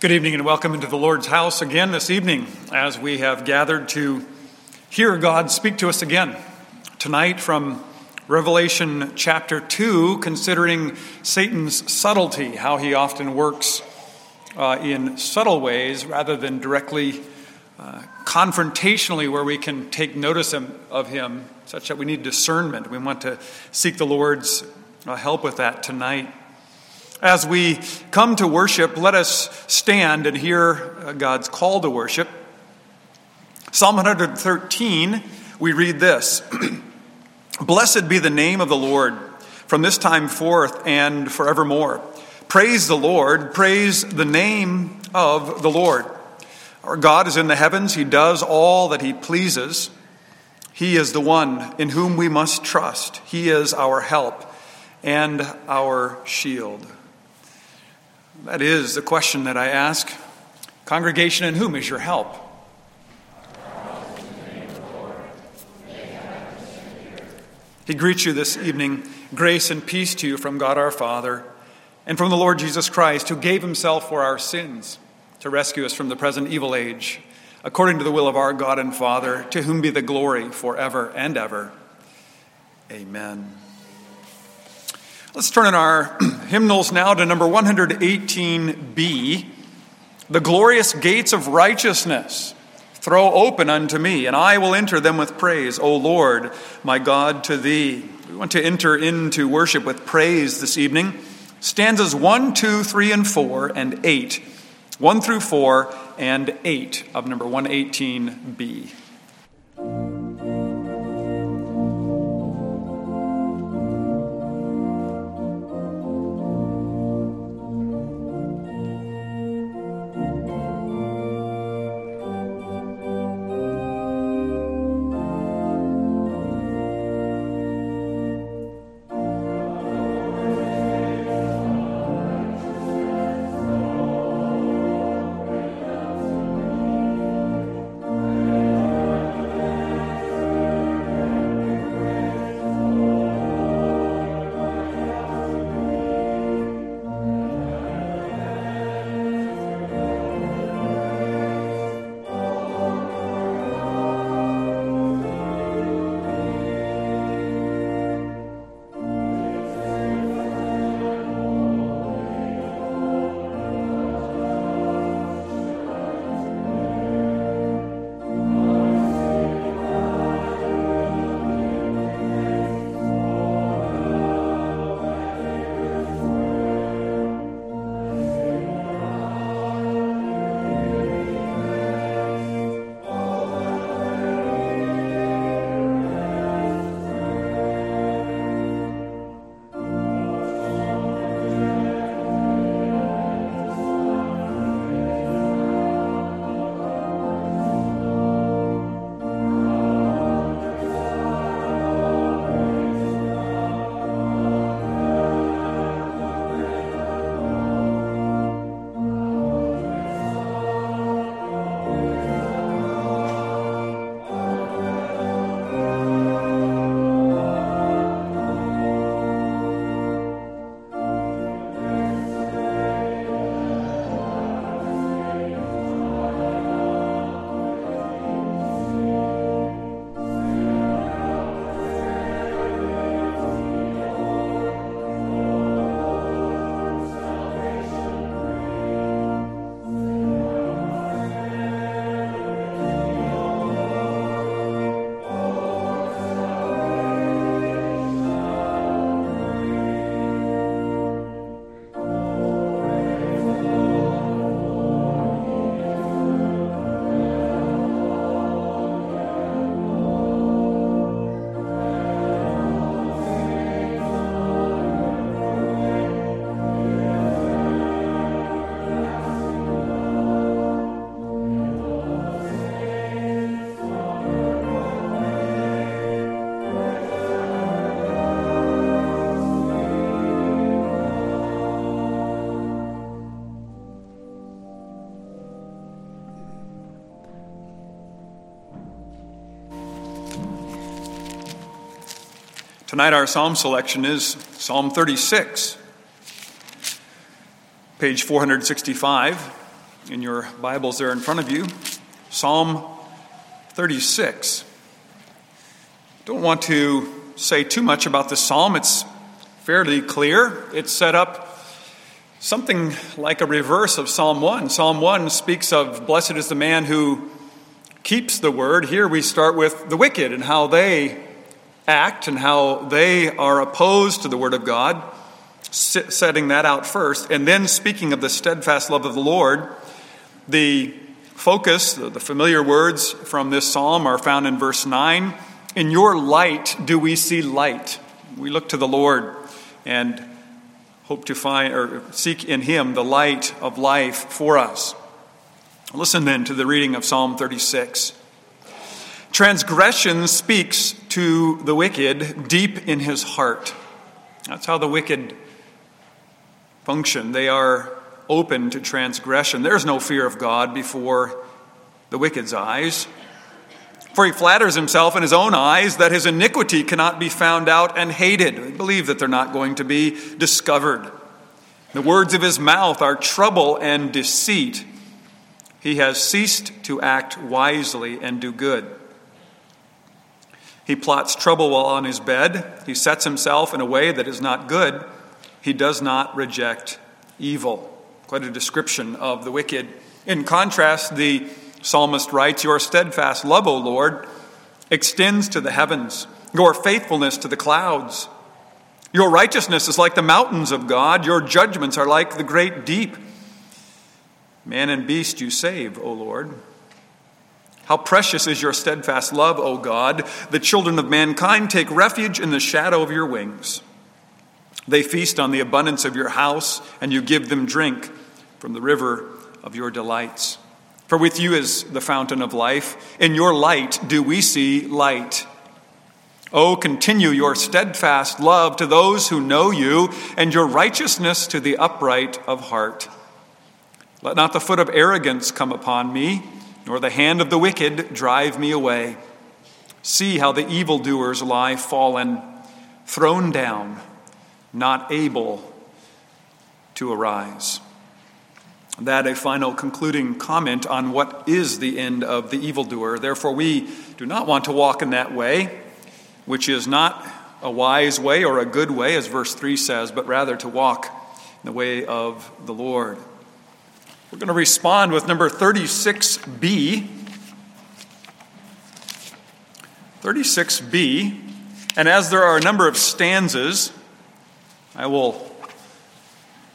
Good evening and welcome into the Lord's house again this evening as we have gathered to hear God speak to us again. Tonight from Revelation chapter 2, considering Satan's subtlety, how he often works uh, in subtle ways rather than directly uh, confrontationally, where we can take notice of him, such that we need discernment. We want to seek the Lord's uh, help with that tonight. As we come to worship, let us stand and hear uh, God's call to worship. Psalm 113, we read this Blessed be the name of the Lord from this time forth and forevermore. Praise the Lord, praise the name of the Lord. Our God is in the heavens, He does all that He pleases. He is the one in whom we must trust. He is our help and our shield. That is the question that I ask. Congregation, in whom is your help? He greets you this evening. Grace and peace to you from God our Father and from the Lord Jesus Christ, who gave himself for our sins to rescue us from the present evil age, according to the will of our God and Father, to whom be the glory forever and ever. Amen. Let's turn in our hymnals now to number 118b The glorious gates of righteousness throw open unto me, and I will enter them with praise, O Lord, my God, to thee. We want to enter into worship with praise this evening. Stanzas 1, 2, 3, and 4, and 8. 1 through 4 and 8 of number 118b. Tonight, our psalm selection is Psalm 36, page 465. in your Bibles there in front of you Psalm 36. Don't want to say too much about this psalm. It's fairly clear. It's set up something like a reverse of Psalm 1. Psalm 1 speaks of blessed is the man who keeps the word. Here we start with the wicked and how they act and how they are opposed to the word of God, setting that out first. And then speaking of the steadfast love of the Lord, the focus, the familiar words from this psalm are found in verse 9 in your light do we see light. We look to the Lord and hope to find or seek in Him the light of life for us. Listen then to the reading of Psalm 36. Transgression speaks to the wicked deep in his heart. That's how the wicked function. They are open to transgression. There's no fear of God before the wicked's eyes. For he flatters himself in his own eyes that his iniquity cannot be found out and hated. They believe that they're not going to be discovered. The words of his mouth are trouble and deceit. He has ceased to act wisely and do good. He plots trouble while on his bed. He sets himself in a way that is not good. He does not reject evil. Quite a description of the wicked. In contrast, the Psalmist writes, Your steadfast love, O Lord, extends to the heavens, your faithfulness to the clouds. Your righteousness is like the mountains of God, your judgments are like the great deep. Man and beast you save, O Lord. How precious is your steadfast love, O God! The children of mankind take refuge in the shadow of your wings. They feast on the abundance of your house, and you give them drink from the river of your delights. For with you is the fountain of life. In your light do we see light. Oh, continue your steadfast love to those who know you, and your righteousness to the upright of heart. Let not the foot of arrogance come upon me, nor the hand of the wicked drive me away. See how the evildoers lie fallen, thrown down, not able to arise that a final concluding comment on what is the end of the evildoer. Therefore, we do not want to walk in that way, which is not a wise way or a good way, as verse 3 says, but rather to walk in the way of the Lord. We're going to respond with number 36b. 36b. And as there are a number of stanzas, I will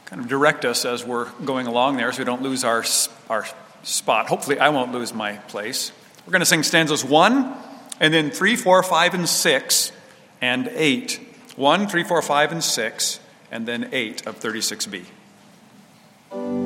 kind of direct us as we're going along there so we don't lose our, our spot. Hopefully, I won't lose my place. We're going to sing stanzas 1, and then 3, 4, 5, and 6, and 8. 1, 3, 4, 5, and 6, and then 8 of 36b.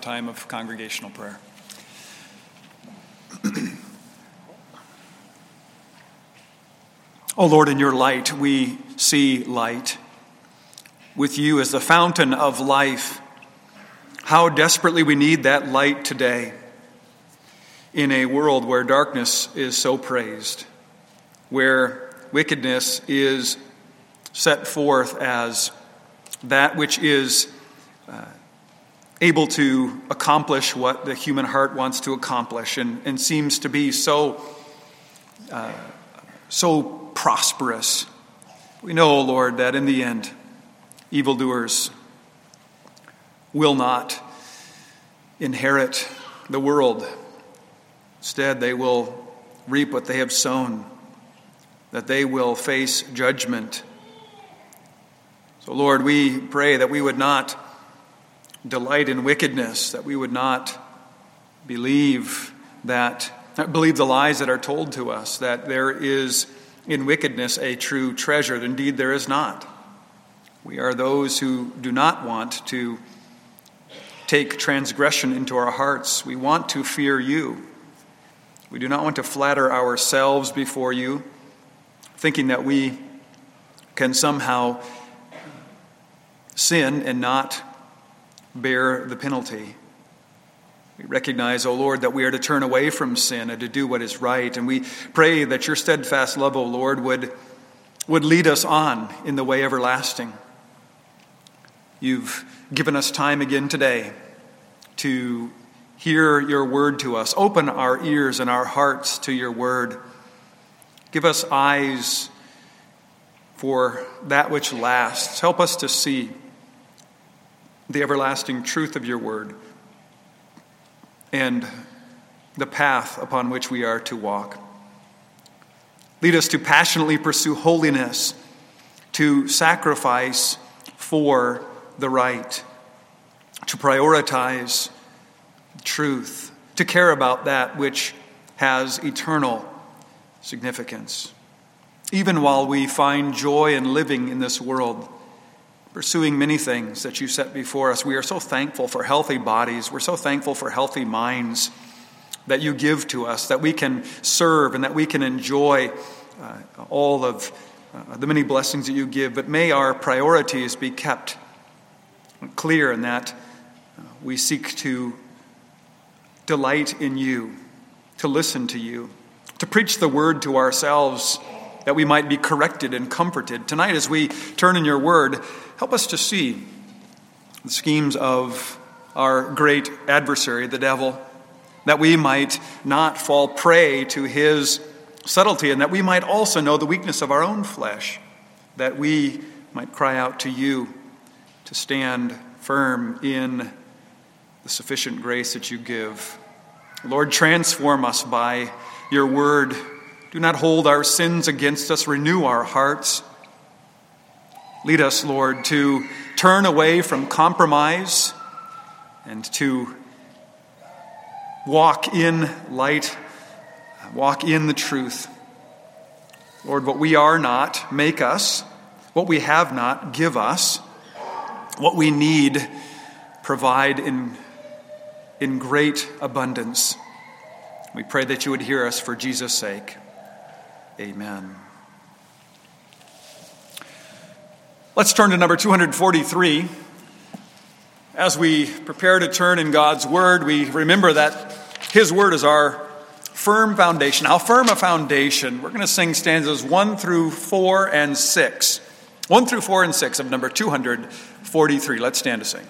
In time of congregational prayer. oh Lord, in your light we see light. With you as the fountain of life, how desperately we need that light today in a world where darkness is so praised, where wickedness is set forth as that which is able to accomplish what the human heart wants to accomplish and, and seems to be so, uh, so prosperous. We know, Lord, that in the end, evildoers will not inherit the world. Instead, they will reap what they have sown, that they will face judgment. So, Lord, we pray that we would not delight in wickedness, that we would not believe that believe the lies that are told to us, that there is in wickedness a true treasure. Indeed, there is not. We are those who do not want to take transgression into our hearts. We want to fear you. We do not want to flatter ourselves before you, thinking that we can somehow sin and not bear the penalty. We recognize, O oh Lord, that we are to turn away from sin and to do what is right. And we pray that your steadfast love, O oh Lord, would, would lead us on in the way everlasting. You've given us time again today to hear your word to us. Open our ears and our hearts to your word. Give us eyes for that which lasts. Help us to see the everlasting truth of your word and the path upon which we are to walk. Lead us to passionately pursue holiness, to sacrifice for the right, to prioritize truth, to care about that which has eternal significance. Even while we find joy in living in this world, pursuing many things that you set before us, we are so thankful for healthy bodies. We're so thankful for healthy minds that you give to us, that we can serve and that we can enjoy uh, all of uh, the many blessings that you give. But may our priorities be kept clear in that uh, we seek to delight in you, to listen to you, to preach the word to ourselves that we might be corrected and comforted. Tonight, as we turn in your word, help us to see the schemes of our great adversary, the devil, that we might not fall prey to his subtlety, and that we might also know the weakness of our own flesh, that we might cry out to you to stand firm in the sufficient grace that you give. Lord, transform us by your word. Do not hold our sins against us, renew our hearts. Lead us, Lord, to turn away from compromise and to walk in light, walk in the truth. Lord, what we are not, make us. What we have not, give us what we need, provide in, in great abundance. We pray that you would hear us for Jesus' sake. Amen. Let's turn to number 243. As we prepare to turn in God's Word, we remember that His Word is our firm foundation. How firm a foundation? We're going to sing stanzas 1 through 4 and 6. 1 through 4 and 6 of number 243. Let's stand to sing.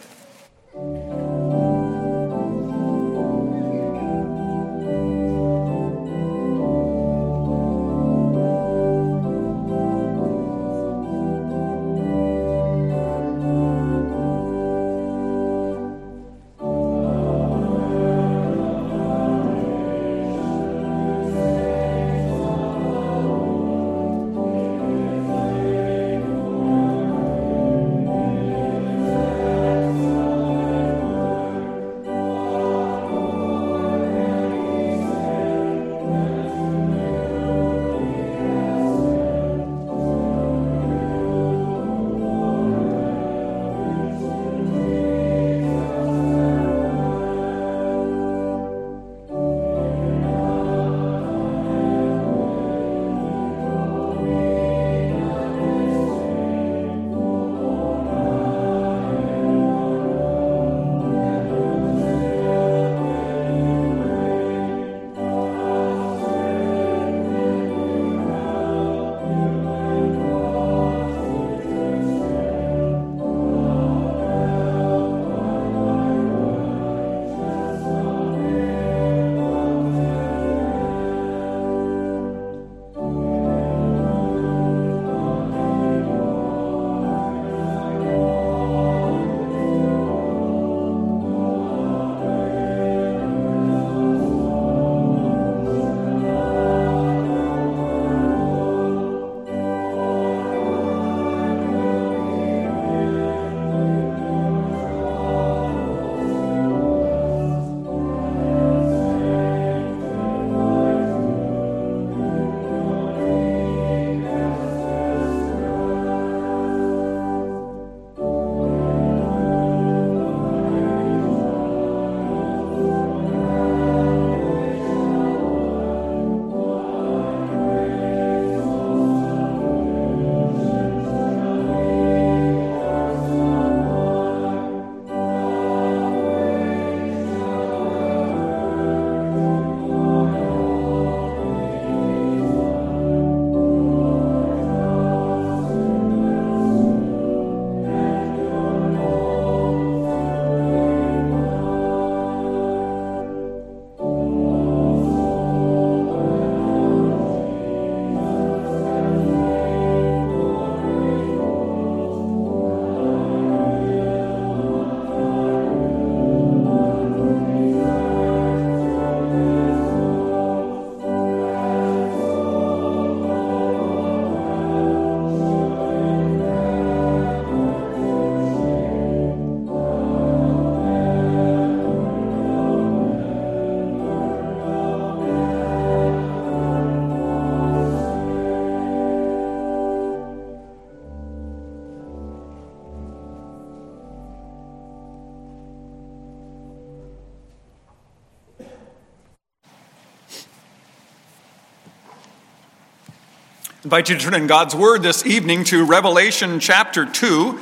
Invite you to turn in God's Word this evening to Revelation chapter 2. We'll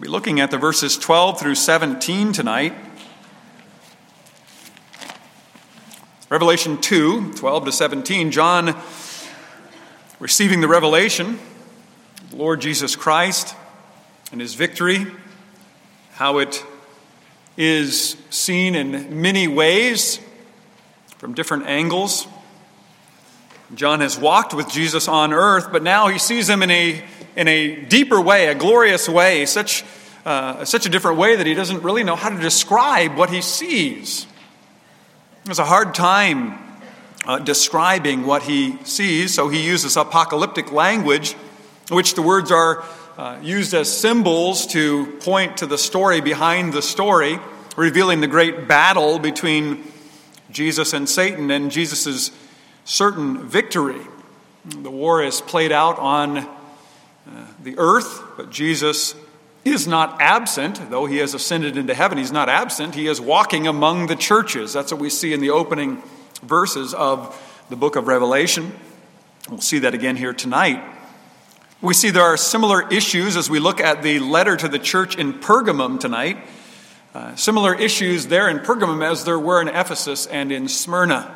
be looking at the verses 12 through 17 tonight. Revelation 2, 12 to 17. John receiving the revelation of the Lord Jesus Christ and his victory, how it is seen in many ways from different angles. John has walked with Jesus on earth, but now he sees him in a, in a deeper way, a glorious way, such, uh, such a different way that he doesn't really know how to describe what he sees. There's a hard time uh, describing what he sees, so he uses apocalyptic language, which the words are uh, used as symbols to point to the story behind the story, revealing the great battle between Jesus and Satan and Jesus' certain victory. The war is played out on uh, the earth, but Jesus is not absent, though he has ascended into heaven. He's not absent. He is walking among the churches. That's what we see in the opening verses of the book of Revelation. We'll see that again here tonight. We see there are similar issues as we look at the letter to the church in Pergamum tonight. Uh, similar issues there in Pergamum as there were in Ephesus and in Smyrna.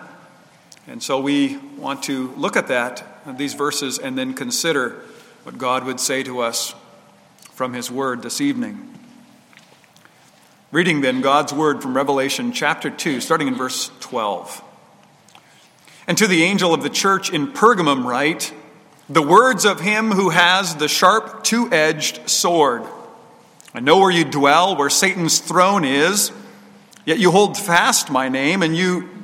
And so we want to look at that, these verses, and then consider what God would say to us from His Word this evening. Reading then God's Word from Revelation chapter 2, starting in verse 12. And to the angel of the church in Pergamum, write the words of him who has the sharp two edged sword. I know where you dwell, where Satan's throne is, yet you hold fast my name, and you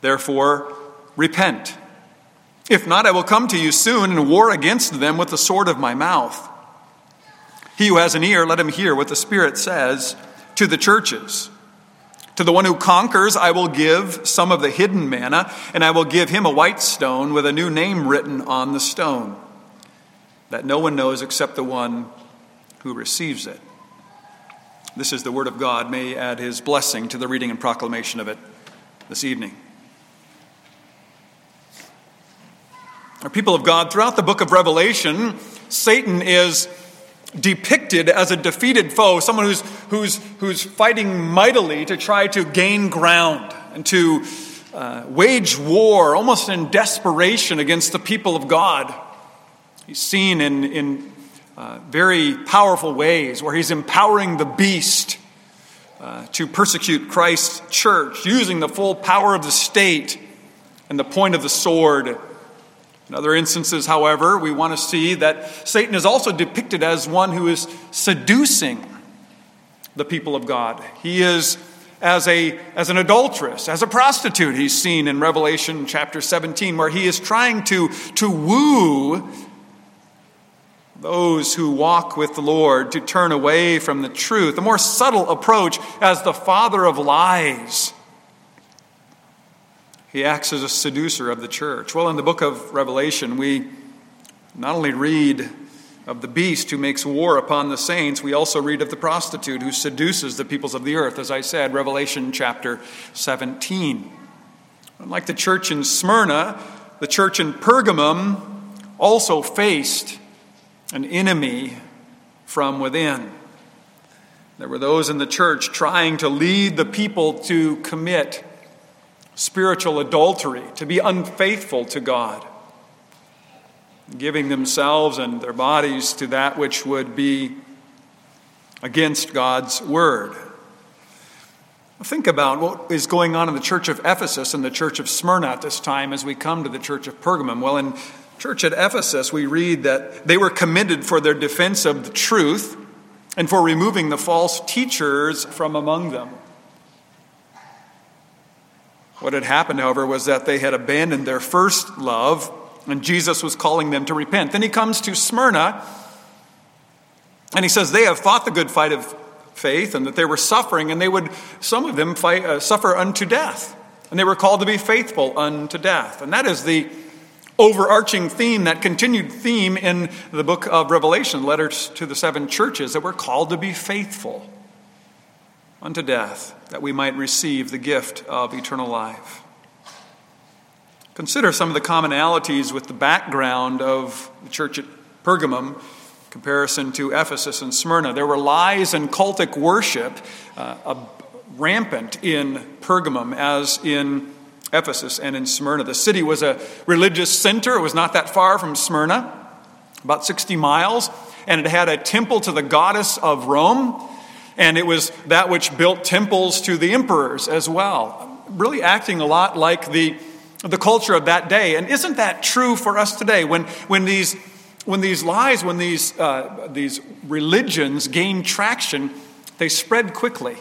Therefore, repent. If not, I will come to you soon and war against them with the sword of my mouth. He who has an ear, let him hear what the Spirit says to the churches. To the one who conquers, I will give some of the hidden manna, and I will give him a white stone with a new name written on the stone, that no one knows except the one who receives it. This is the word of God. May add his blessing to the reading and proclamation of it this evening. Our people of God, throughout the book of Revelation, Satan is depicted as a defeated foe, someone who's, who's, who's fighting mightily to try to gain ground and to uh, wage war almost in desperation against the people of God. He's seen in, in uh, very powerful ways where he's empowering the beast uh, to persecute Christ's church, using the full power of the state and the point of the sword in other instances, however, we want to see that Satan is also depicted as one who is seducing the people of God. He is as, a, as an adulteress, as a prostitute, he's seen in Revelation chapter 17, where he is trying to, to woo those who walk with the Lord to turn away from the truth. A more subtle approach as the father of lies he acts as a seducer of the church. Well, in the book of Revelation, we not only read of the beast who makes war upon the saints, we also read of the prostitute who seduces the peoples of the earth, as I said, Revelation chapter 17. Unlike the church in Smyrna, the church in Pergamum also faced an enemy from within. There were those in the church trying to lead the people to commit spiritual adultery, to be unfaithful to God, giving themselves and their bodies to that which would be against God's word. Think about what is going on in the church of Ephesus and the church of Smyrna at this time as we come to the church of Pergamum. Well, in church at Ephesus, we read that they were commended for their defense of the truth and for removing the false teachers from among them. What had happened, however, was that they had abandoned their first love And Jesus was calling them to repent. Then he comes to Smyrna and he says, They have fought the good fight of faith and that they were suffering, and they would, some of them, fight, uh, suffer unto death. And they were called to be faithful unto death. And that is the overarching theme, that continued theme in the book of Revelation, letters to the seven churches, that we're called to be faithful unto death, that we might receive the gift of eternal life. Consider some of the commonalities with the background of the church at Pergamum comparison to Ephesus and Smyrna. There were lies and cultic worship uh, rampant in Pergamum as in Ephesus and in Smyrna. The city was a religious center. It was not that far from Smyrna, about 60 miles, and it had a temple to the goddess of Rome, and it was that which built temples to the emperors as well. Really acting a lot like the, the culture of that day. And isn't that true for us today? When, when these when these lies, when these, uh, these religions gain traction, they spread quickly.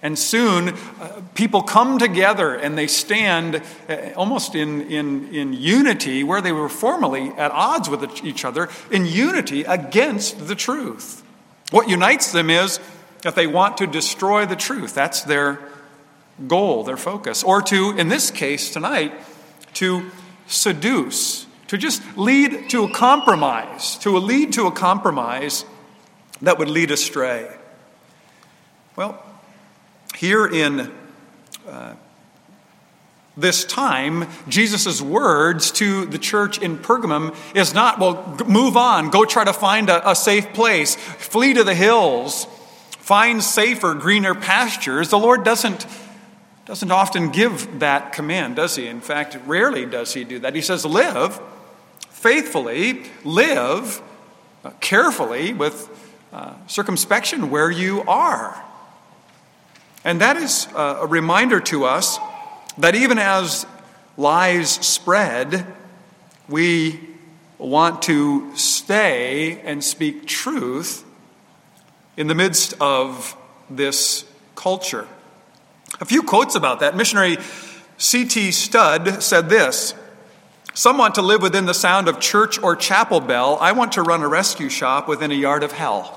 And soon, uh, people come together and they stand uh, almost in, in, in unity where they were formerly at odds with each other, in unity against the truth. What unites them is that they want to destroy the truth. That's their goal, their focus. Or to, in this case tonight, to seduce to just lead to a compromise, to lead to a compromise that would lead astray. Well, here in uh, this time, Jesus' words to the church in Pergamum is not, well, move on, go try to find a, a safe place, flee to the hills, find safer, greener pastures. The Lord doesn't doesn't often give that command, does he? In fact, rarely does he do that. He says, Live faithfully, live carefully with uh, circumspection where you are. And that is a reminder to us that even as lies spread, we want to stay and speak truth in the midst of this culture. A few quotes about that. Missionary C.T. Studd said this some want to live within the sound of church or chapel bell. I want to run a rescue shop within a yard of hell.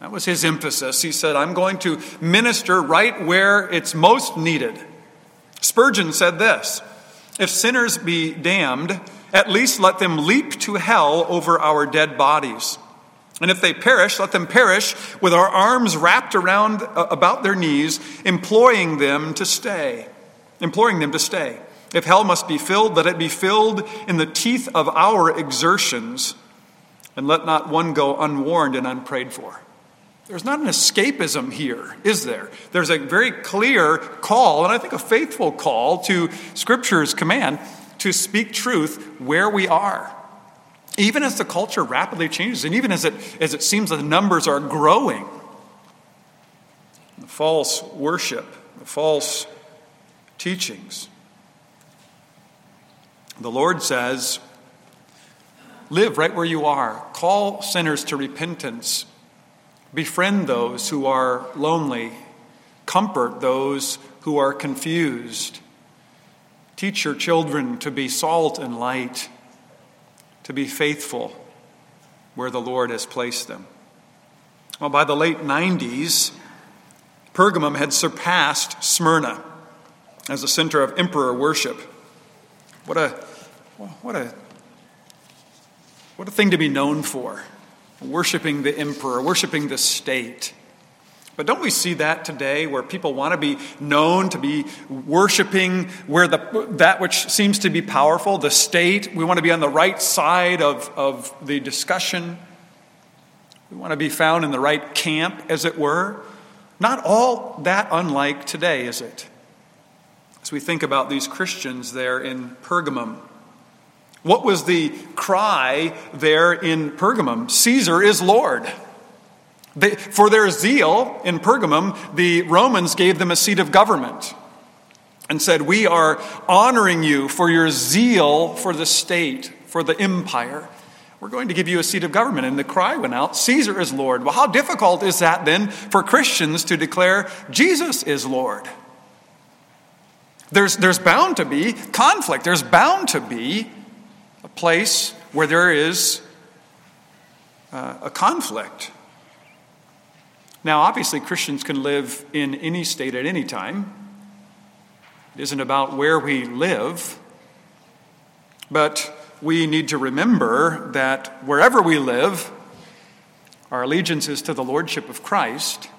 That was his emphasis. He said, I'm going to minister right where it's most needed. Spurgeon said this If sinners be damned, at least let them leap to hell over our dead bodies. And if they perish, let them perish with our arms wrapped around uh, about their knees, imploring them to stay, imploring them to stay. If hell must be filled, let it be filled in the teeth of our exertions, and let not one go unwarned and unprayed for. There's not an escapism here, is there? There's a very clear call, and I think a faithful call to Scripture's command to speak truth where we are. Even as the culture rapidly changes, and even as it, as it seems that the numbers are growing, the false worship, the false teachings. The Lord says, Live right where you are. Call sinners to repentance. Befriend those who are lonely. Comfort those who are confused. Teach your children to be salt and light, to be faithful where the Lord has placed them. Well, by the late 90s, Pergamum had surpassed Smyrna as a center of emperor worship. What a, what a, what a thing to be known for. Worshipping the emperor, worshiping the state. But don't we see that today where people want to be known to be worshiping where the, that which seems to be powerful, the state? We want to be on the right side of, of the discussion. We want to be found in the right camp, as it were. Not all that unlike today, is it? as we think about these Christians there in Pergamum. What was the cry there in Pergamum? Caesar is Lord. They, for their zeal in Pergamum, the Romans gave them a seat of government and said, We are honoring you for your zeal for the state, for the empire. We're going to give you a seat of government. And the cry went out, Caesar is Lord. Well, how difficult is that then for Christians to declare Jesus is Lord? There's, there's bound to be conflict. There's bound to be a place where there is uh, a conflict. Now, obviously, Christians can live in any state at any time. It isn't about where we live, but we need to remember that wherever we live, our allegiance is to the Lordship of Christ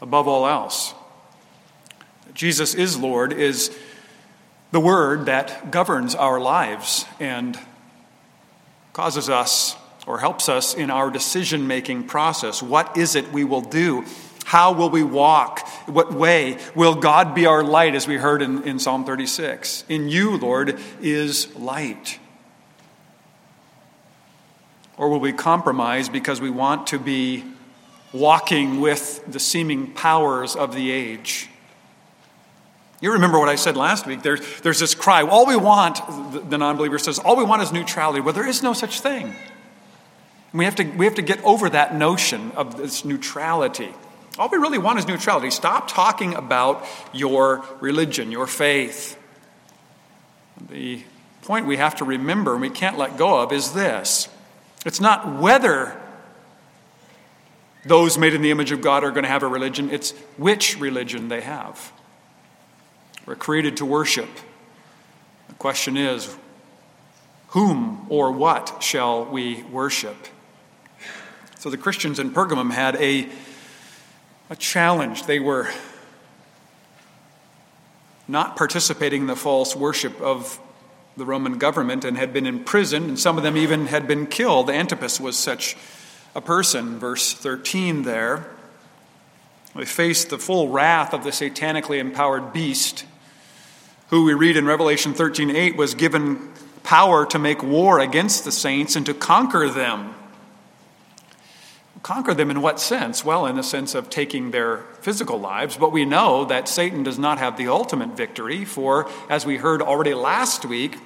above all else. Jesus is Lord is the word that governs our lives and causes us or helps us in our decision making process. What is it we will do? How will we walk? What way? Will God be our light, as we heard in, in Psalm 36? In you, Lord, is light. Or will we compromise because we want to be walking with the seeming powers of the age? You remember what I said last week. There's, there's this cry. All we want, the, non believer says, all we want is neutrality. Well, there is no such thing. We have, to, we have to get over that notion of this neutrality. All we really want is neutrality. Stop talking about your religion, your faith. The point we have to remember and we can't let go of is this it's not whether those made in the image of God are going to have a religion, it's which religion they have. We're created to worship. The question is, whom or what shall we worship? So the Christians in Pergamum had a, a challenge. They were not participating in the false worship of the Roman government and had been imprisoned, and some of them even had been killed. Antipas was such a person, verse 13 there. They faced the full wrath of the satanically empowered beast, who we read in Revelation 13 8 was given power to make war against the saints and to conquer them. Conquer them in what sense? Well, in the sense of taking their physical lives, but we know that Satan does not have the ultimate victory, for as we heard already last week,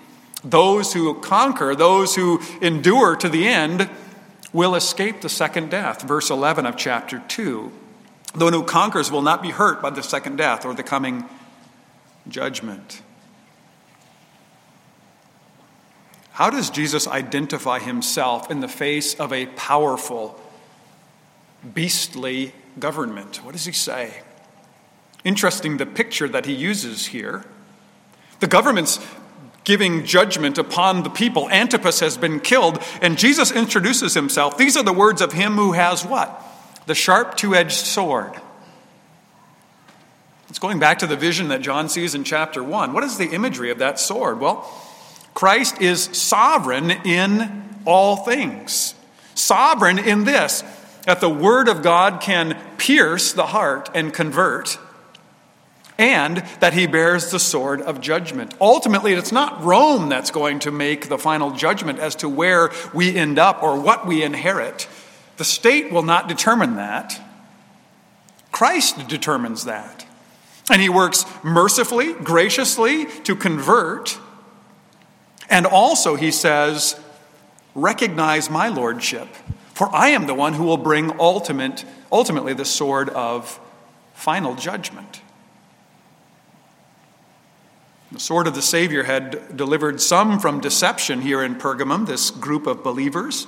those who conquer, those who endure to the end, will escape the second death. Verse 11 of chapter 2. The one who conquers will not be hurt by the second death or the coming judgment. How does Jesus identify himself in the face of a powerful beastly government. What does he say? Interesting the picture that he uses here. The government's giving judgment upon the people. Antipas has been killed, and Jesus introduces himself. These are the words of him who has what? The sharp two edged sword. It's going back to the vision that John sees in chapter 1. What is the imagery of that sword? Well, Christ is sovereign in all things. Sovereign in this that the Word of God can pierce the heart and convert, and that He bears the sword of judgment. Ultimately, it's not Rome that's going to make the final judgment as to where we end up or what we inherit. The state will not determine that. Christ determines that. And He works mercifully, graciously to convert. And also, He says, recognize my lordship. For I am the one who will bring ultimate, ultimately the sword of final judgment. The sword of the Savior had delivered some from deception here in Pergamum, this group of believers.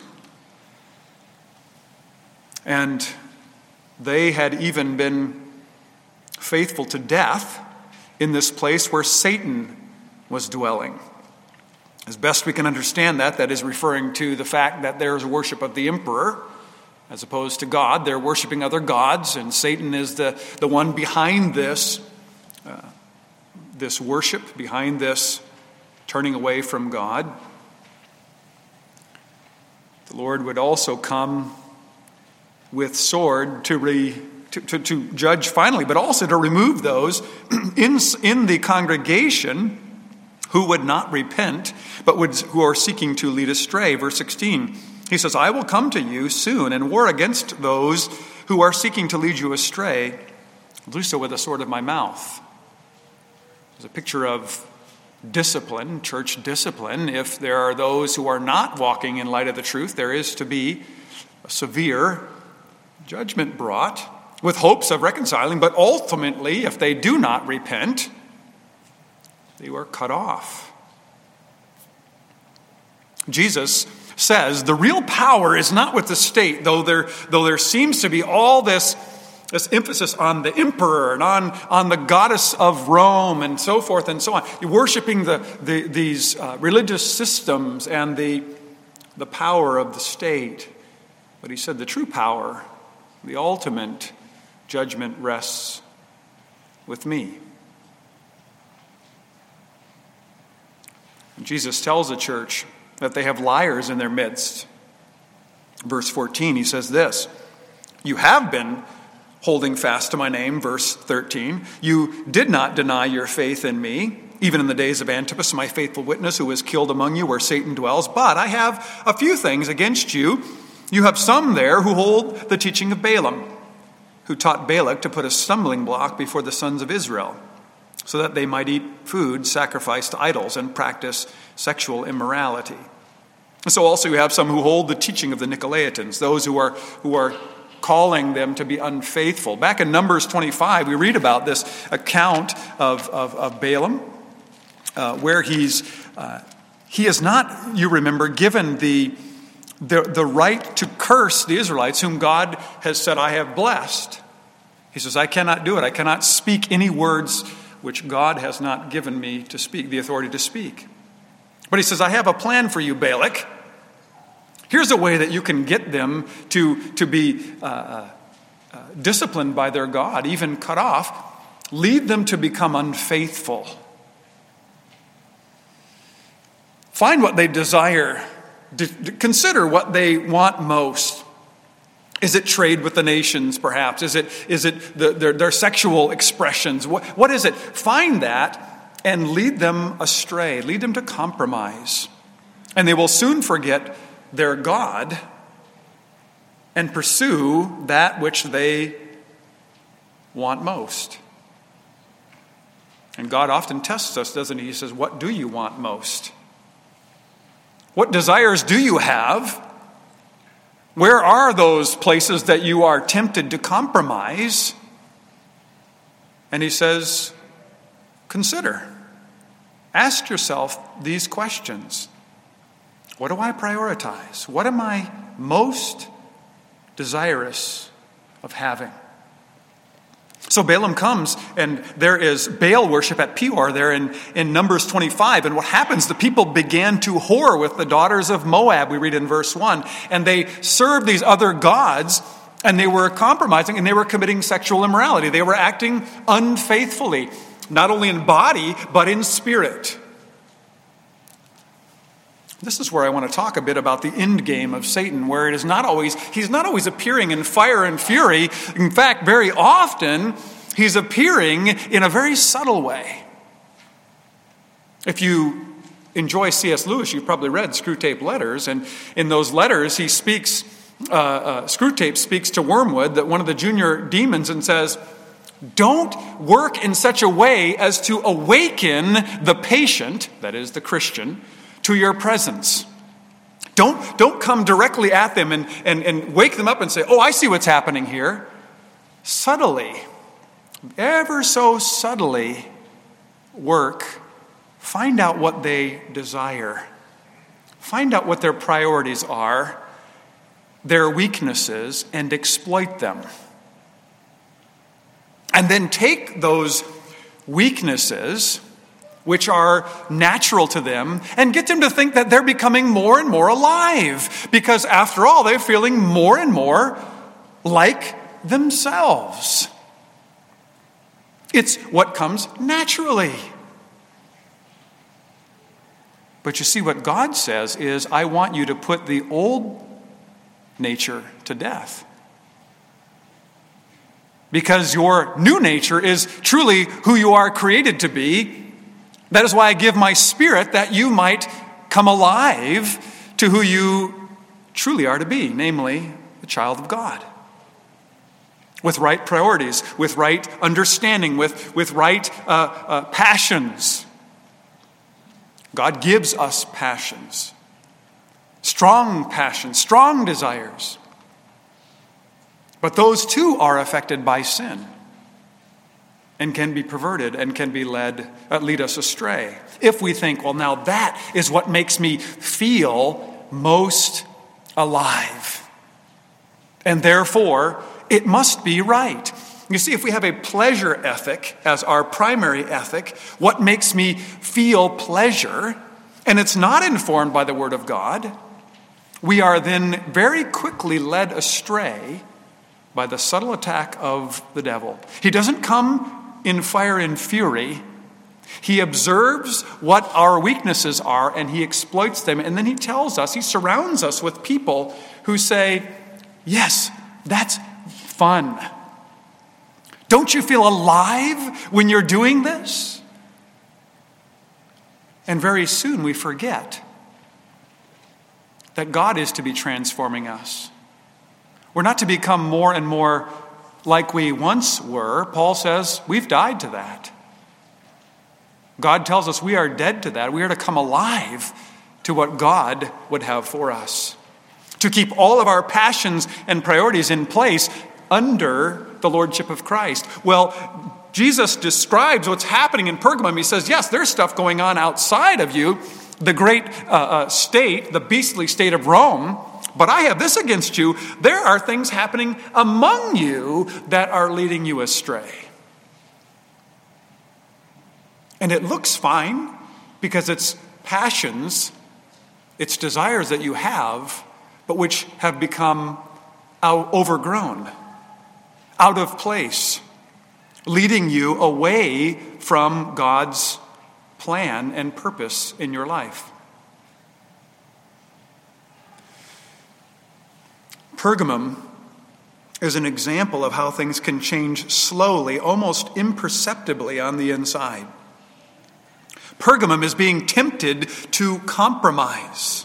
And they had even been faithful to death in this place where Satan was dwelling. As best we can understand that, that is referring to the fact that there's a worship of the emperor as opposed to God. They're worshiping other gods, and Satan is the, the one behind this, uh, this worship, behind this turning away from God. The Lord would also come with sword to, re, to, to, to judge finally, but also to remove those in, in the congregation who would not repent, but would, who are seeking to lead astray. Verse 16, he says, I will come to you soon and war against those who are seeking to lead you astray. do so with the sword of my mouth. There's a picture of discipline, church discipline. If there are those who are not walking in light of the truth, there is to be a severe judgment brought with hopes of reconciling. But ultimately, if they do not repent, they were cut off. Jesus says the real power is not with the state, though there, though there seems to be all this, this emphasis on the emperor and on, on the goddess of Rome and so forth and so on. Worshiping the, the, these uh, religious systems and the, the power of the state. But he said the true power, the ultimate judgment rests with me. Jesus tells the church that they have liars in their midst. Verse 14, he says this You have been holding fast to my name. Verse 13, you did not deny your faith in me, even in the days of Antipas, my faithful witness, who was killed among you where Satan dwells. But I have a few things against you. You have some there who hold the teaching of Balaam, who taught Balak to put a stumbling block before the sons of Israel so that they might eat food sacrificed to idols and practice sexual immorality. So also you have some who hold the teaching of the Nicolaitans, those who are, who are calling them to be unfaithful. Back in Numbers 25, we read about this account of, of, of Balaam, uh, where he's, uh, he is not, you remember, given the, the, the right to curse the Israelites, whom God has said, I have blessed. He says, I cannot do it. I cannot speak any words which God has not given me to speak, the authority to speak. But he says, I have a plan for you, Balak. Here's a way that you can get them to, to be uh, uh, disciplined by their God, even cut off. Lead them to become unfaithful. Find what they desire. consider what they want most. Is it trade with the nations, perhaps? Is it, is it the, their, their sexual expressions? What, what is it? Find that and lead them astray, lead them to compromise. And they will soon forget their God and pursue that which they want most. And God often tests us, doesn't He? He says, What do you want most? What desires do you have? Where are those places that you are tempted to compromise? And he says, Consider. Ask yourself these questions What do I prioritize? What am I most desirous of having? So Balaam comes, and there is Baal worship at Peor there in, in Numbers 25. And what happens? The people began to whore with the daughters of Moab, we read in verse 1. And they served these other gods, and they were compromising, and they were committing sexual immorality. They were acting unfaithfully, not only in body, but in spirit. This is where I want to talk a bit about the end game of Satan, where it is not always, he's not always appearing in fire and fury. In fact, very often, he's appearing in a very subtle way. If you enjoy C.S. Lewis, you've probably read Screwtape Letters, and in those letters, he speaks, uh, uh, Screwtape speaks to Wormwood, that one of the junior demons, and says, Don't work in such a way as to awaken the patient, that is, the Christian, to your presence. Don't, don't come directly at them and, and, and wake them up and say, Oh, I see what's happening here. Subtly, ever so subtly, work. Find out what they desire. Find out what their priorities are, their weaknesses, and exploit them. And then take those weaknesses which are natural to them, and get them to think that they're becoming more and more alive. Because after all, they're feeling more and more like themselves. It's what comes naturally. But you see, what God says is, I want you to put the old nature to death. Because your new nature is truly who you are created to be that is why I give my spirit that you might come alive to who you truly are to be, namely the child of God. With right priorities, with right understanding, with, with right uh, uh, passions. God gives us passions, strong passions, strong desires. But those too are affected by sin. And can be perverted and can be led uh, lead us astray. If we think well now that is what makes me feel most alive. And therefore it must be right. You see if we have a pleasure ethic as our primary ethic what makes me feel pleasure and it's not informed by the word of god we are then very quickly led astray by the subtle attack of the devil. He doesn't come in fire and fury. He observes what our weaknesses are and he exploits them. And then he tells us, he surrounds us with people who say, Yes, that's fun. Don't you feel alive when you're doing this? And very soon we forget that God is to be transforming us. We're not to become more and more like we once were, Paul says we've died to that. God tells us we are dead to that. We are to come alive to what God would have for us. To keep all of our passions and priorities in place under the Lordship of Christ. Well, Jesus describes what's happening in Pergamum. He says, Yes, there's stuff going on outside of you, the great uh, uh, state, the beastly state of Rome. But I have this against you there are things happening among you that are leading you astray. And it looks fine because it's passions, it's desires that you have, but which have become overgrown, out of place, leading you away from God's plan and purpose in your life. Pergamum is an example of how things can change slowly, almost imperceptibly on the inside. Pergamum is being tempted to compromise.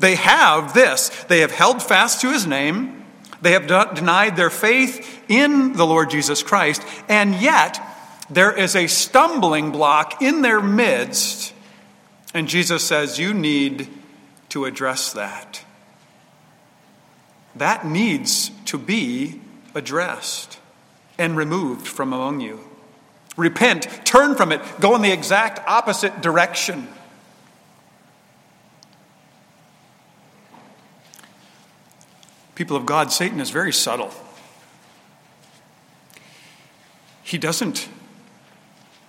They have this they have held fast to his name, they have denied their faith in the Lord Jesus Christ, and yet there is a stumbling block in their midst. And Jesus says, You need to address that that needs to be addressed and removed from among you. Repent, turn from it, go in the exact opposite direction. People of God, Satan is very subtle. He doesn't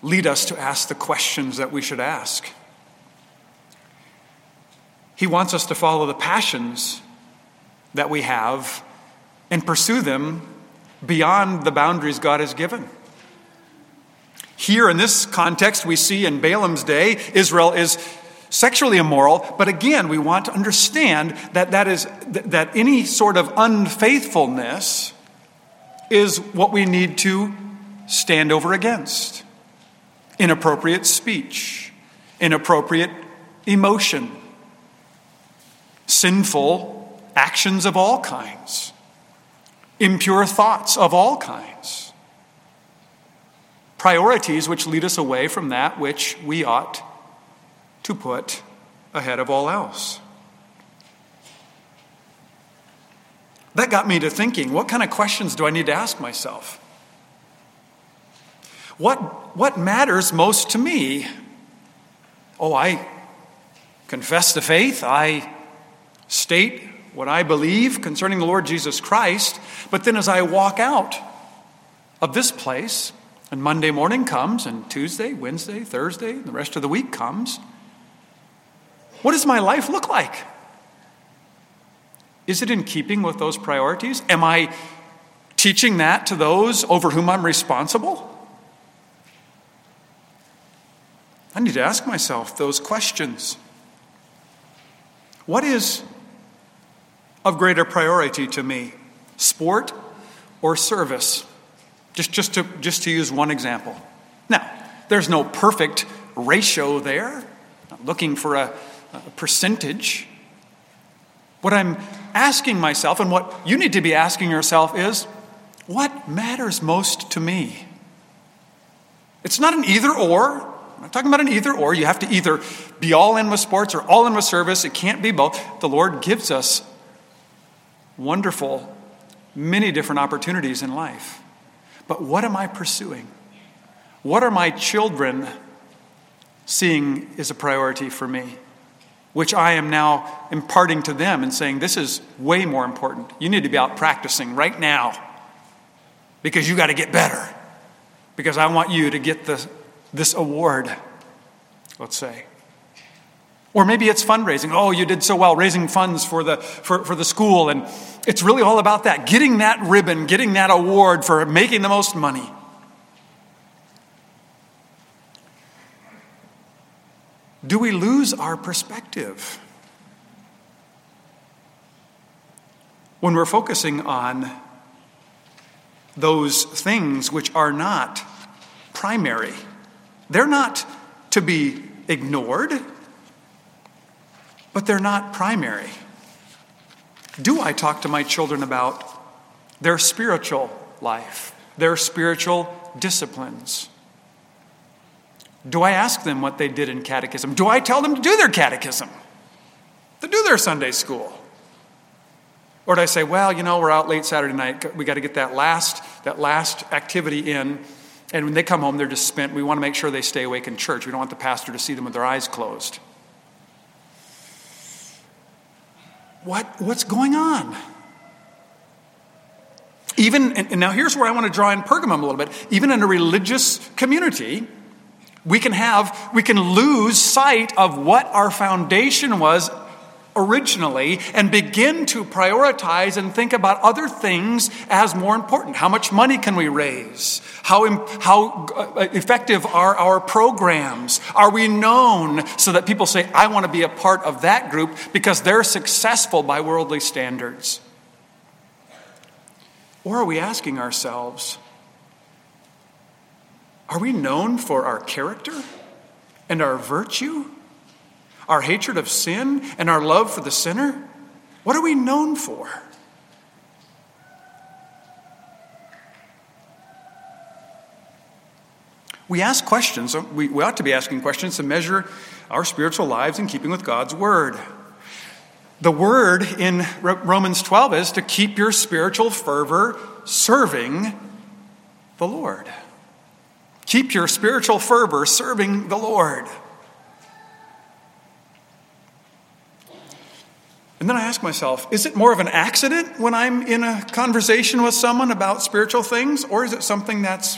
lead us to ask the questions that we should ask. He wants us to follow the passions that we have and pursue them beyond the boundaries God has given. Here in this context, we see in Balaam's day, Israel is sexually immoral, but again, we want to understand that, that, is, that any sort of unfaithfulness is what we need to stand over against. Inappropriate speech, inappropriate emotion, sinful actions of all kinds, impure thoughts of all kinds, priorities which lead us away from that which we ought to put ahead of all else. That got me to thinking what kind of questions do I need to ask myself? What, what matters most to me? Oh, I confess the faith, I state what I believe concerning the Lord Jesus Christ, but then as I walk out of this place, and Monday morning comes, and Tuesday, Wednesday, Thursday, and the rest of the week comes, what does my life look like? Is it in keeping with those priorities? Am I teaching that to those over whom I'm responsible? I need to ask myself those questions. What is of greater priority to me sport or service? Just, just, to, just to use one example. Now, there's no perfect ratio there, I'm looking for a, a percentage. What I'm asking myself, and what you need to be asking yourself, is what matters most to me? It's not an either or. I'm not talking about an either or. You have to either be all in with sports or all in with service. It can't be both. The Lord gives us wonderful, many different opportunities in life. But what am I pursuing? What are my children seeing is a priority for me? Which I am now imparting to them and saying, this is way more important. You need to be out practicing right now because you got to get better. Because I want you to get the, this award, let's say. Or maybe it's fundraising. Oh, you did so well raising funds for the, for, for the school. And it's really all about that getting that ribbon, getting that award for making the most money. Do we lose our perspective when we're focusing on those things which are not primary? They're not to be ignored but they're not primary. Do I talk to my children about their spiritual life, their spiritual disciplines? Do I ask them what they did in catechism? Do I tell them to do their catechism, to do their Sunday school? Or do I say, well, you know, we're out late Saturday night. We got to get that last, that last activity in. And when they come home, they're just spent. We want to make sure they stay awake in church. We don't want the pastor to see them with their eyes closed. What, what's going on? Even, and now here's where I want to draw in Pergamum a little bit. Even in a religious community, we can have, we can lose sight of what our foundation was originally and begin to prioritize and think about other things as more important. How much money can we raise? How, how uh, effective are our programs? Are we known so that people say, I want to be a part of that group because they're successful by worldly standards? Or are we asking ourselves, are we known for our character and our virtue? Our hatred of sin and our love for the sinner? What are we known for? We ask questions, we, we ought to be asking questions to measure our spiritual lives in keeping with God's Word. The word in Romans 12 is to keep your spiritual fervor serving the Lord. Keep your spiritual fervor serving the Lord. And then I ask myself, is it more of an accident when I'm in a conversation with someone about spiritual things, or is it something that's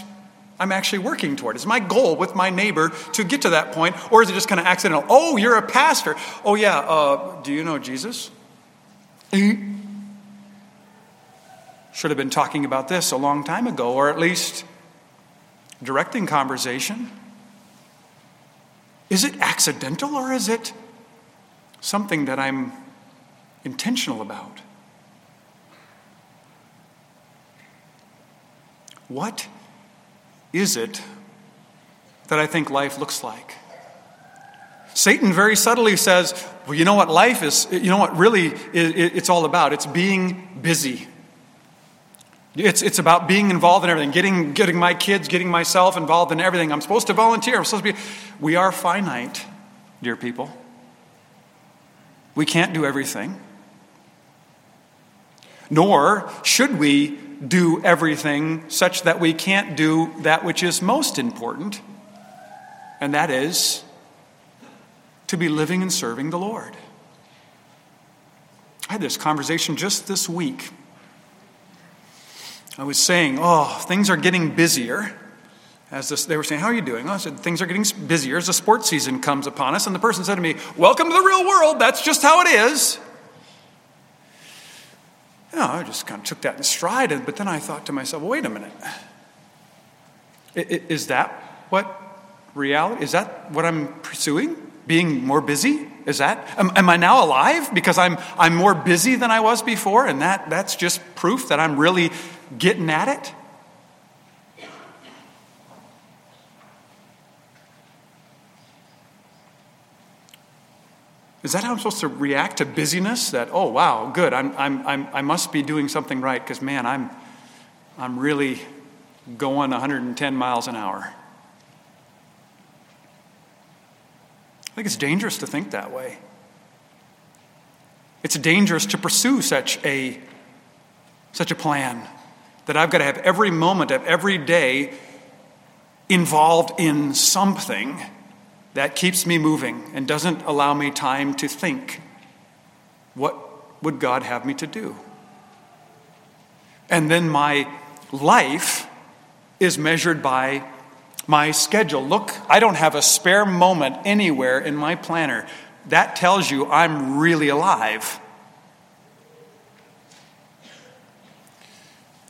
I'm actually working toward? Is my goal with my neighbor to get to that point, or is it just kind of accidental? Oh, you're a pastor. Oh, yeah. Uh, do you know Jesus? Should have been talking about this a long time ago, or at least directing conversation. Is it accidental, or is it something that I'm intentional about? What is it that I think life looks like? Satan very subtly says, Well, you know what life is, you know what really it's all about? It's being busy. It's, it's about being involved in everything, getting, getting my kids, getting myself involved in everything. I'm supposed to volunteer. I'm supposed to be. We are finite, dear people. We can't do everything nor should we do everything such that we can't do that which is most important, and that is to be living and serving the Lord. I had this conversation just this week. I was saying, oh, things are getting busier. As this, they were saying, how are you doing? I said, things are getting busier as the sports season comes upon us. And the person said to me, welcome to the real world. That's just how it is. You know, I just kind of took that in stride, but then I thought to myself, well, wait a minute. Is that what reality, is that what I'm pursuing? Being more busy? Is that, am, am I now alive because I'm, I'm more busy than I was before? And that, that's just proof that I'm really getting at it? Is that how I'm supposed to react to busyness? That, oh, wow, good, I'm, I'm, I'm, I must be doing something right because, man, I'm, I'm really going 110 miles an hour. I think it's dangerous to think that way. It's dangerous to pursue such a, such a plan that I've got to have every moment of every day involved in something that keeps me moving and doesn't allow me time to think what would God have me to do? And then my life is measured by my schedule. Look, I don't have a spare moment anywhere in my planner. That tells you I'm really alive.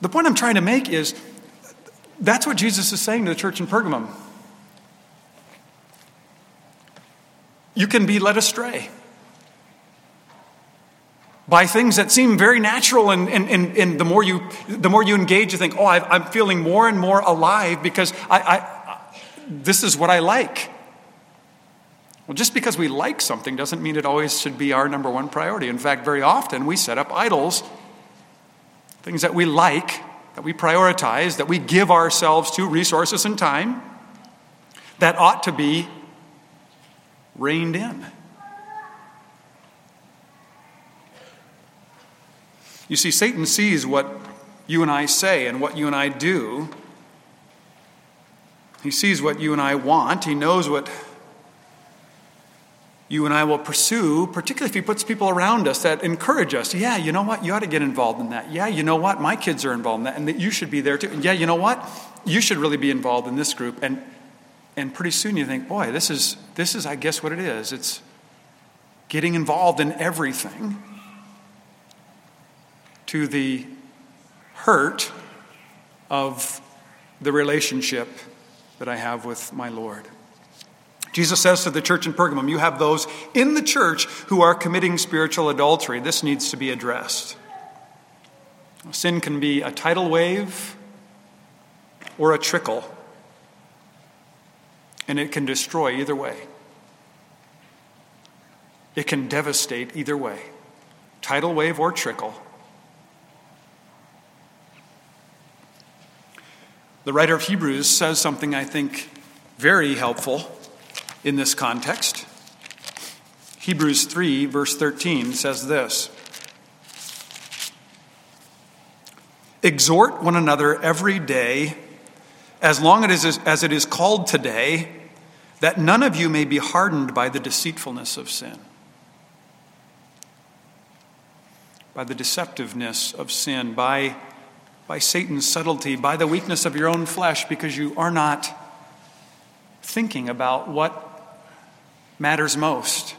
The point I'm trying to make is that's what Jesus is saying to the church in Pergamum. You can be led astray by things that seem very natural, and, and, and, and the, more you, the more you engage, you think, oh, I, am feeling more and more alive because I, I, this is what I like. Well, just because we like something doesn't mean it always should be our number one priority. In fact, very often we set up idols, things that we like, that we prioritize, that we give ourselves to, resources and time, that ought to be reined in. You see, Satan sees what you and I say and what you and I do. He sees what you and I want. He knows what you and I will pursue, particularly if he puts people around us that encourage us. Yeah, you know what? You ought to get involved in that. Yeah, you know what? My kids are involved in that, and that you should be there too. And yeah, you know what? You should really be involved in this group. And and pretty soon you think, boy, this is this is, I guess, what it is. It's getting involved in everything to the hurt of the relationship that I have with my Lord. Jesus says to the church in Pergamum, You have those in the church who are committing spiritual adultery. This needs to be addressed. Sin can be a tidal wave or a trickle, and it can destroy either way. It can devastate either way tidal wave or trickle. The writer of Hebrews says something I think very helpful in this context. Hebrews 3, verse 13 says this Exhort one another every day, as long as it is called today, that none of you may be hardened by the deceitfulness of sin. By the deceptiveness of sin, by, by Satan's subtlety, by the weakness of your own flesh, because you are not thinking about what matters most,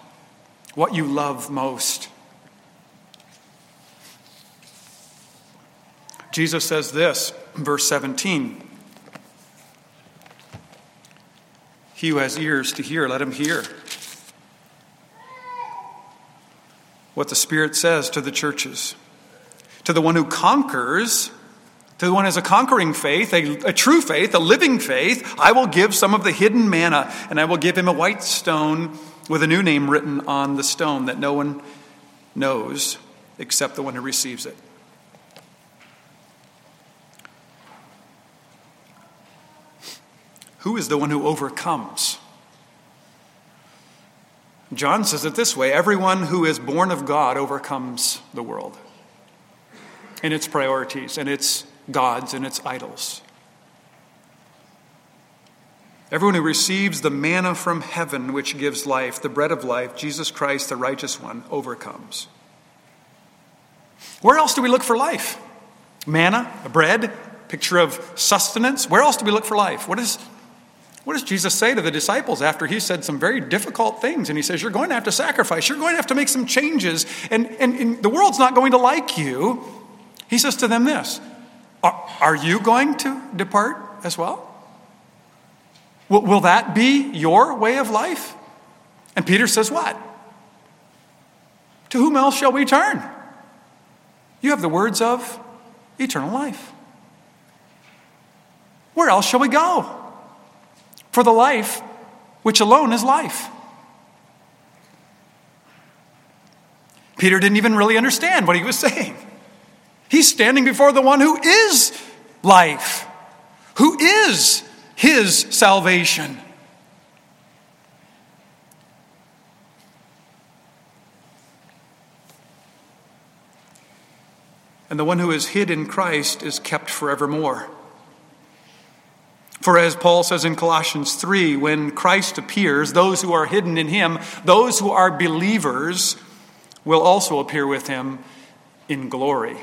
what you love most. Jesus says this, verse 17 He who has ears to hear, let him hear what the Spirit says to the churches. To the one who conquers, to the one who has a conquering faith, a, a, true faith, a living faith, I will give some of the hidden manna, and I will give him a white stone with a new name written on the stone that no one knows except the one who receives it. Who is the one who overcomes? John says it this way everyone who is born of God overcomes the world and its priorities and its gods and its idols. Everyone who receives the manna from heaven, which gives life, the bread of life, Jesus Christ, the righteous one, overcomes. Where else do we look for life? Manna, bread, picture of sustenance. Where else do we look for life? What, is, what does Jesus say to the disciples after he said some very difficult things? And he says, You're going to have to sacrifice, you're going to have to make some changes, and, and, and the world's not going to like you. He says to them this are, are you going to depart as well? Will, will that be your way of life? And Peter says, What? To whom else shall we turn? You have the words of eternal life. Where else shall we go? For the life which alone is life. Peter didn't even really understand what he was saying. He's standing before the one who is life, who is his salvation. And the one who is hid in Christ is kept forevermore. For as Paul says in Colossians 3, when Christ appears, those who are hidden in him, those who are believers, will also appear with him in glory.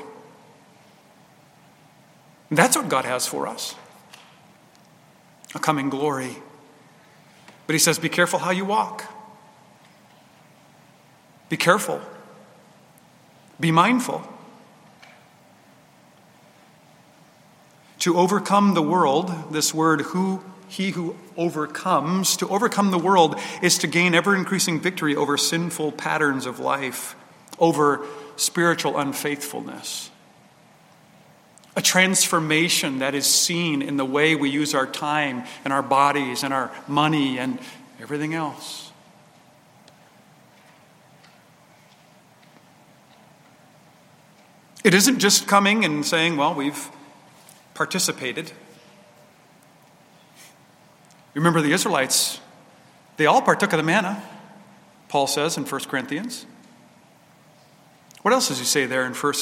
That's what God has for us a coming glory. But he says, Be careful how you walk. Be careful. Be mindful. To overcome the world, this word, who he who overcomes, to overcome the world is to gain ever increasing victory over sinful patterns of life, over spiritual unfaithfulness. A transformation that is seen in the way we use our time and our bodies and our money and everything else. It isn't just coming and saying, well, we've participated. Remember the Israelites, they all partook of the manna, Paul says in 1 Corinthians. What else does he say there in 1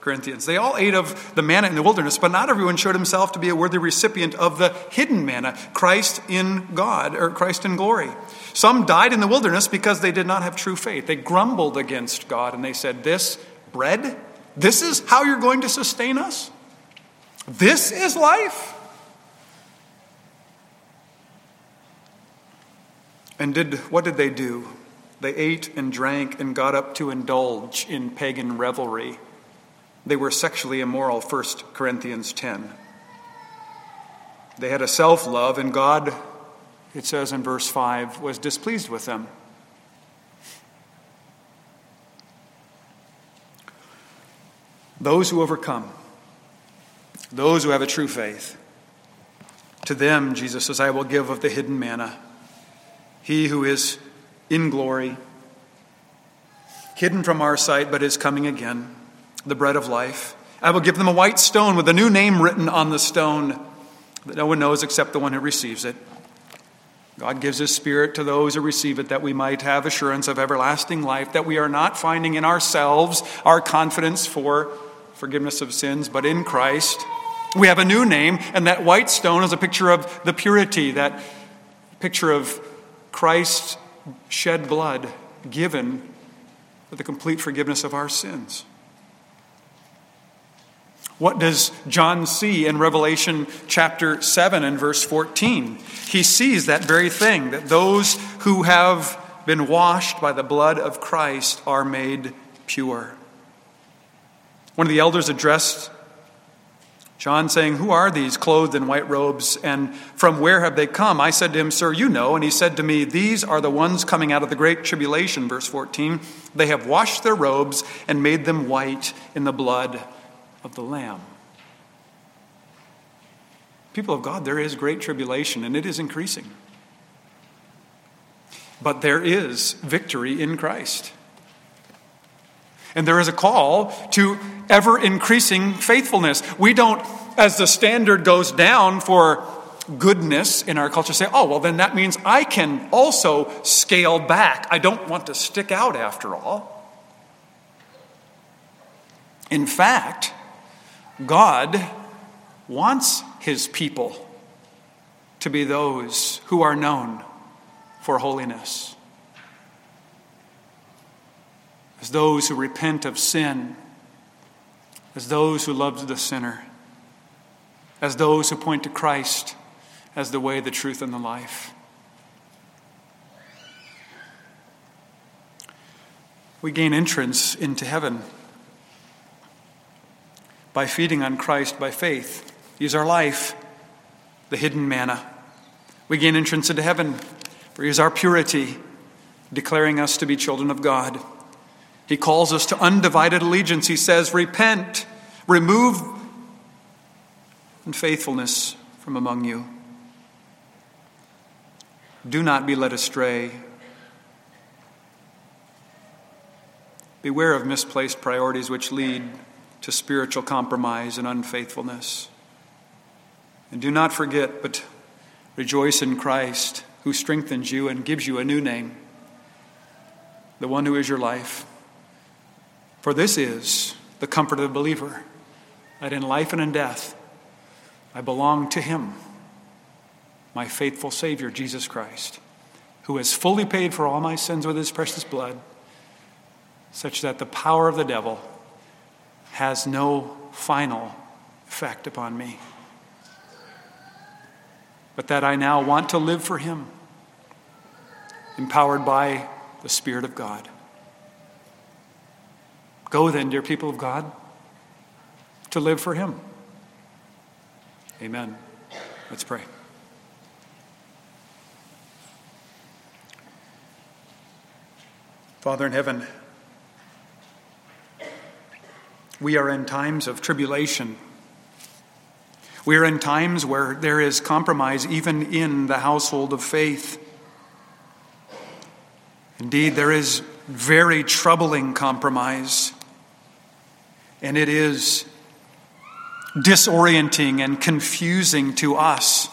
Corinthians? They all ate of the manna in the wilderness, but not everyone showed himself to be a worthy recipient of the hidden manna, Christ in God, or Christ in glory. Some died in the wilderness because they did not have true faith. They grumbled against God and they said, This bread, this is how you're going to sustain us? This is life? And did what did they do? They ate and drank and got up to indulge in pagan revelry. They were sexually immoral, 1 Corinthians 10. They had a self love, and God, it says in verse 5, was displeased with them. Those who overcome, those who have a true faith. To them, Jesus says, I will give of the hidden manna. He who is in glory, hidden from our sight, but is coming again, the bread of life. I will give them a white stone with a new name written on the stone that no one knows except the one who receives it. God gives His Spirit to those who receive it that we might have assurance of everlasting life, that we are not finding in ourselves our confidence for forgiveness of sins, but in Christ. We have a new name, and that white stone is a picture of the purity, that picture of Christ's shed blood given for the complete forgiveness of our sins. What does John see in Revelation chapter 7 and verse 14? He sees that very thing that those who have been washed by the blood of Christ are made pure. One of the elders addressed John saying, Who are these clothed in white robes, and from where have they come? I said to him, Sir, you know. And he said to me, These are the ones coming out of the great tribulation, verse 14. They have washed their robes and made them white in the blood of the Lamb. People of God, there is great tribulation, and it is increasing. But there is victory in Christ. And there is a call to ever increasing faithfulness. We don't, as the standard goes down for goodness in our culture, say, oh, well, then that means I can also scale back. I don't want to stick out after all. In fact, God wants his people to be those who are known for holiness as those who repent of sin, as those who love the sinner, as those who point to Christ as the way, the truth, and the life. We gain entrance into heaven by feeding on Christ by faith. Use our life, the hidden manna. We gain entrance into heaven, for He is our purity, declaring us to be children of God. He calls us to undivided allegiance. He says, Repent, remove unfaithfulness from among you. Do not be led astray. Beware of misplaced priorities which lead to spiritual compromise and unfaithfulness. And do not forget, but rejoice in Christ, who strengthens you and gives you a new name, the one who is your life. For this is the comfort of the believer that in life and in death I belong to him. my faithful Savior, Jesus Christ, who has fully paid for all my sins with his precious blood, such that the power of the devil has no final effect upon me. But that I now want to live for him, empowered by the Spirit of God. Go then, dear people of God, to live for him. Amen. Let's pray. Father in heaven, we are in times of tribulation. We are in times where there is compromise even in the household of faith. Indeed, there is very troubling compromise, and it is disorienting and confusing to us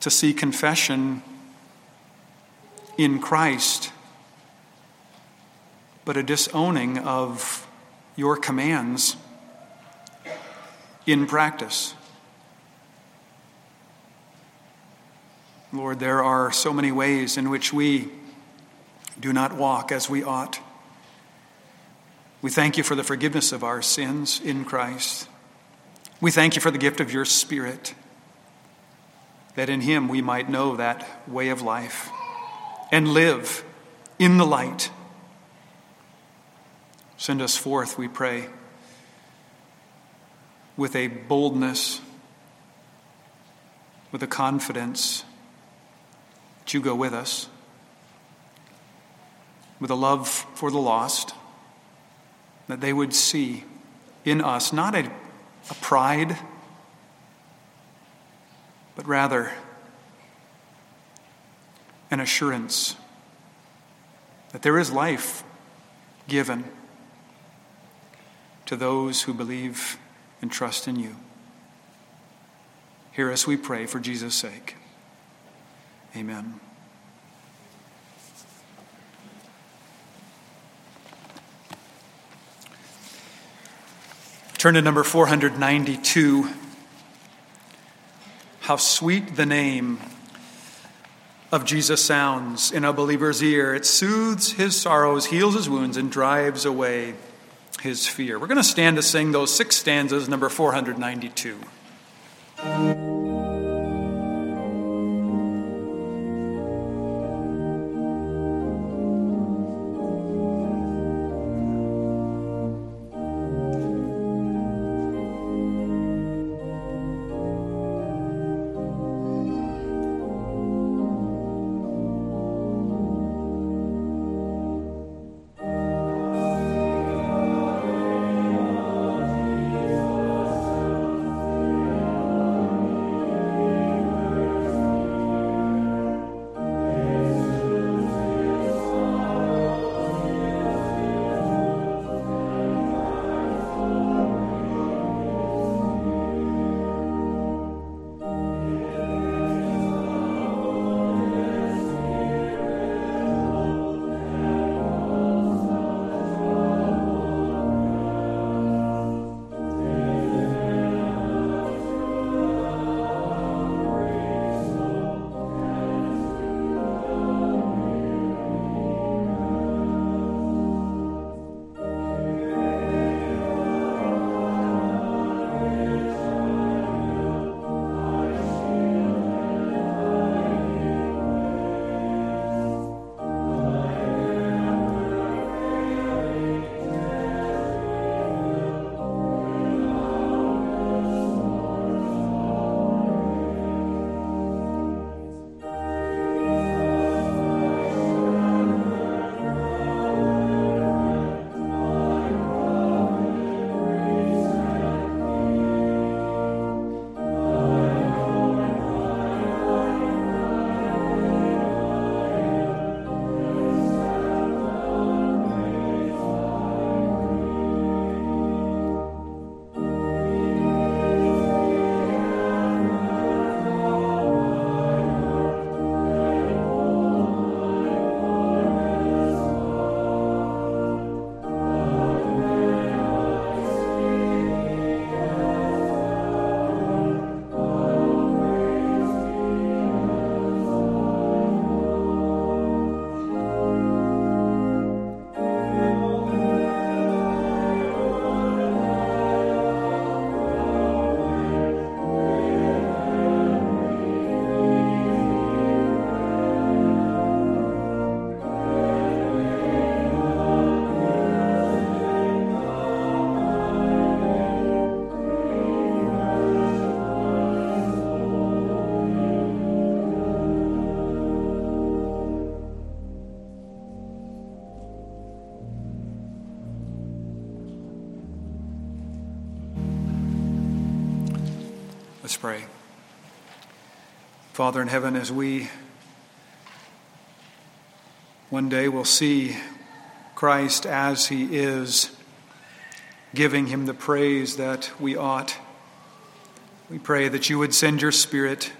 to see confession in Christ, but a disowning of your commands in practice. Lord, there are so many ways in which we do not walk as we ought. We thank you for the forgiveness of our sins in Christ. We thank you for the gift of your Spirit, that in Him we might know that way of life and live in the light. Send us forth, we pray, with a boldness, with a confidence that you go with us, with a love for the lost, that they would see in us not a, a pride, but rather an assurance that there is life given to those who believe and trust in you. Hear us, we pray, for Jesus' sake. Amen. Turn to number 492. How sweet the name of Jesus sounds in a believer's ear. It soothes his sorrows, heals his wounds, and drives away his fear. We're going to stand to sing those six stanzas, number 492. Father in heaven, as we one day will see Christ as he is, giving him the praise that we ought, we pray that you would send your Spirit,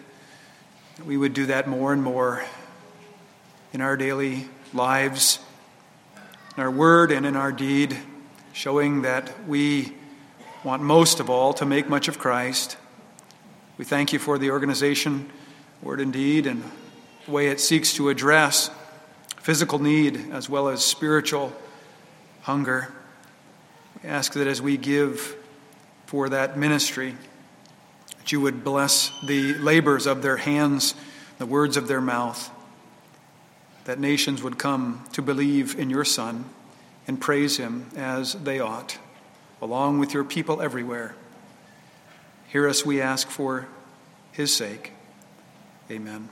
that we would do that more and more in our daily lives, in our word and in our deed, showing that we want most of all to make much of Christ. We thank you for the organization, Word and Deed, and the way it seeks to address physical need as well as spiritual hunger. We ask that as we give for that ministry, that you would bless the labors of their hands, the words of their mouth, that nations would come to believe in your Son and praise him as they ought along with your people everywhere. Hear us, we ask, for his sake. Amen.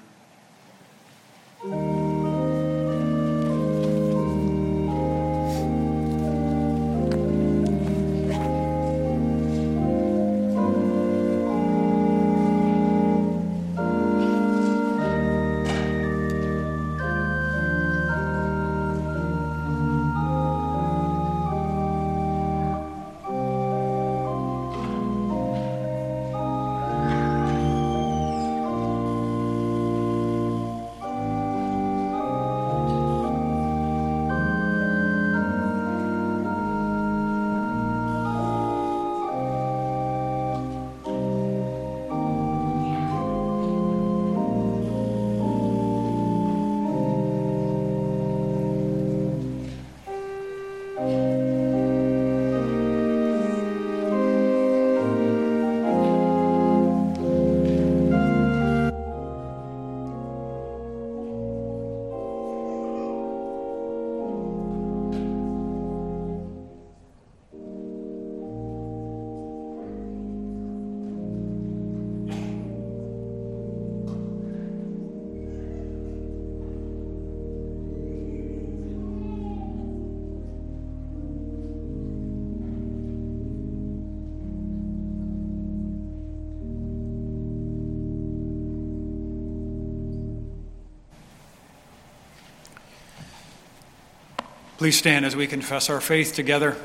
Please stand as we confess our faith together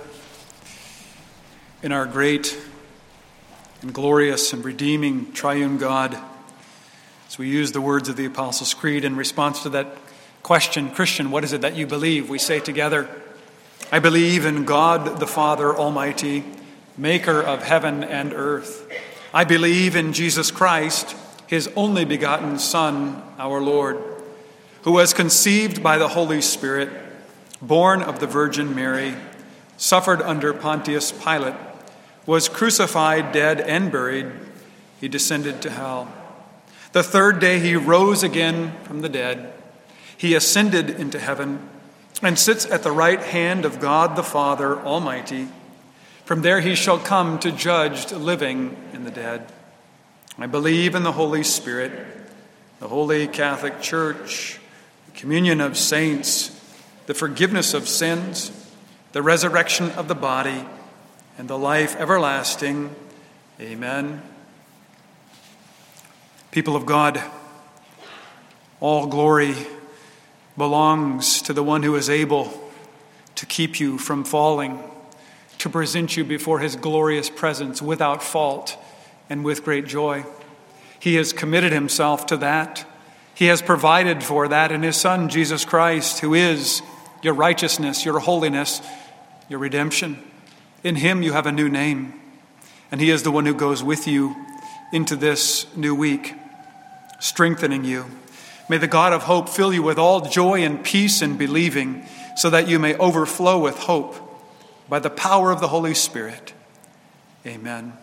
in our great and glorious and redeeming triune God. As we use the words of the Apostles' Creed in response to that question, Christian, what is it that you believe? We say together, I believe in God the Father Almighty, maker of heaven and earth. I believe in Jesus Christ, his only begotten Son, our Lord, who was conceived by the Holy Spirit born of the Virgin Mary, suffered under Pontius Pilate, was crucified, dead, and buried. He descended to hell. The third day he rose again from the dead. He ascended into heaven and sits at the right hand of God the Father Almighty. From there he shall come to judge the living and the dead. I believe in the Holy Spirit, the holy Catholic Church, the communion of saints the forgiveness of sins, the resurrection of the body, and the life everlasting. Amen. People of God, all glory belongs to the one who is able to keep you from falling, to present you before his glorious presence without fault and with great joy. He has committed himself to that. He has provided for that in his Son, Jesus Christ, who is your righteousness, your holiness, your redemption. In Him you have a new name, and He is the one who goes with you into this new week, strengthening you. May the God of hope fill you with all joy and peace in believing, so that you may overflow with hope by the power of the Holy Spirit. Amen.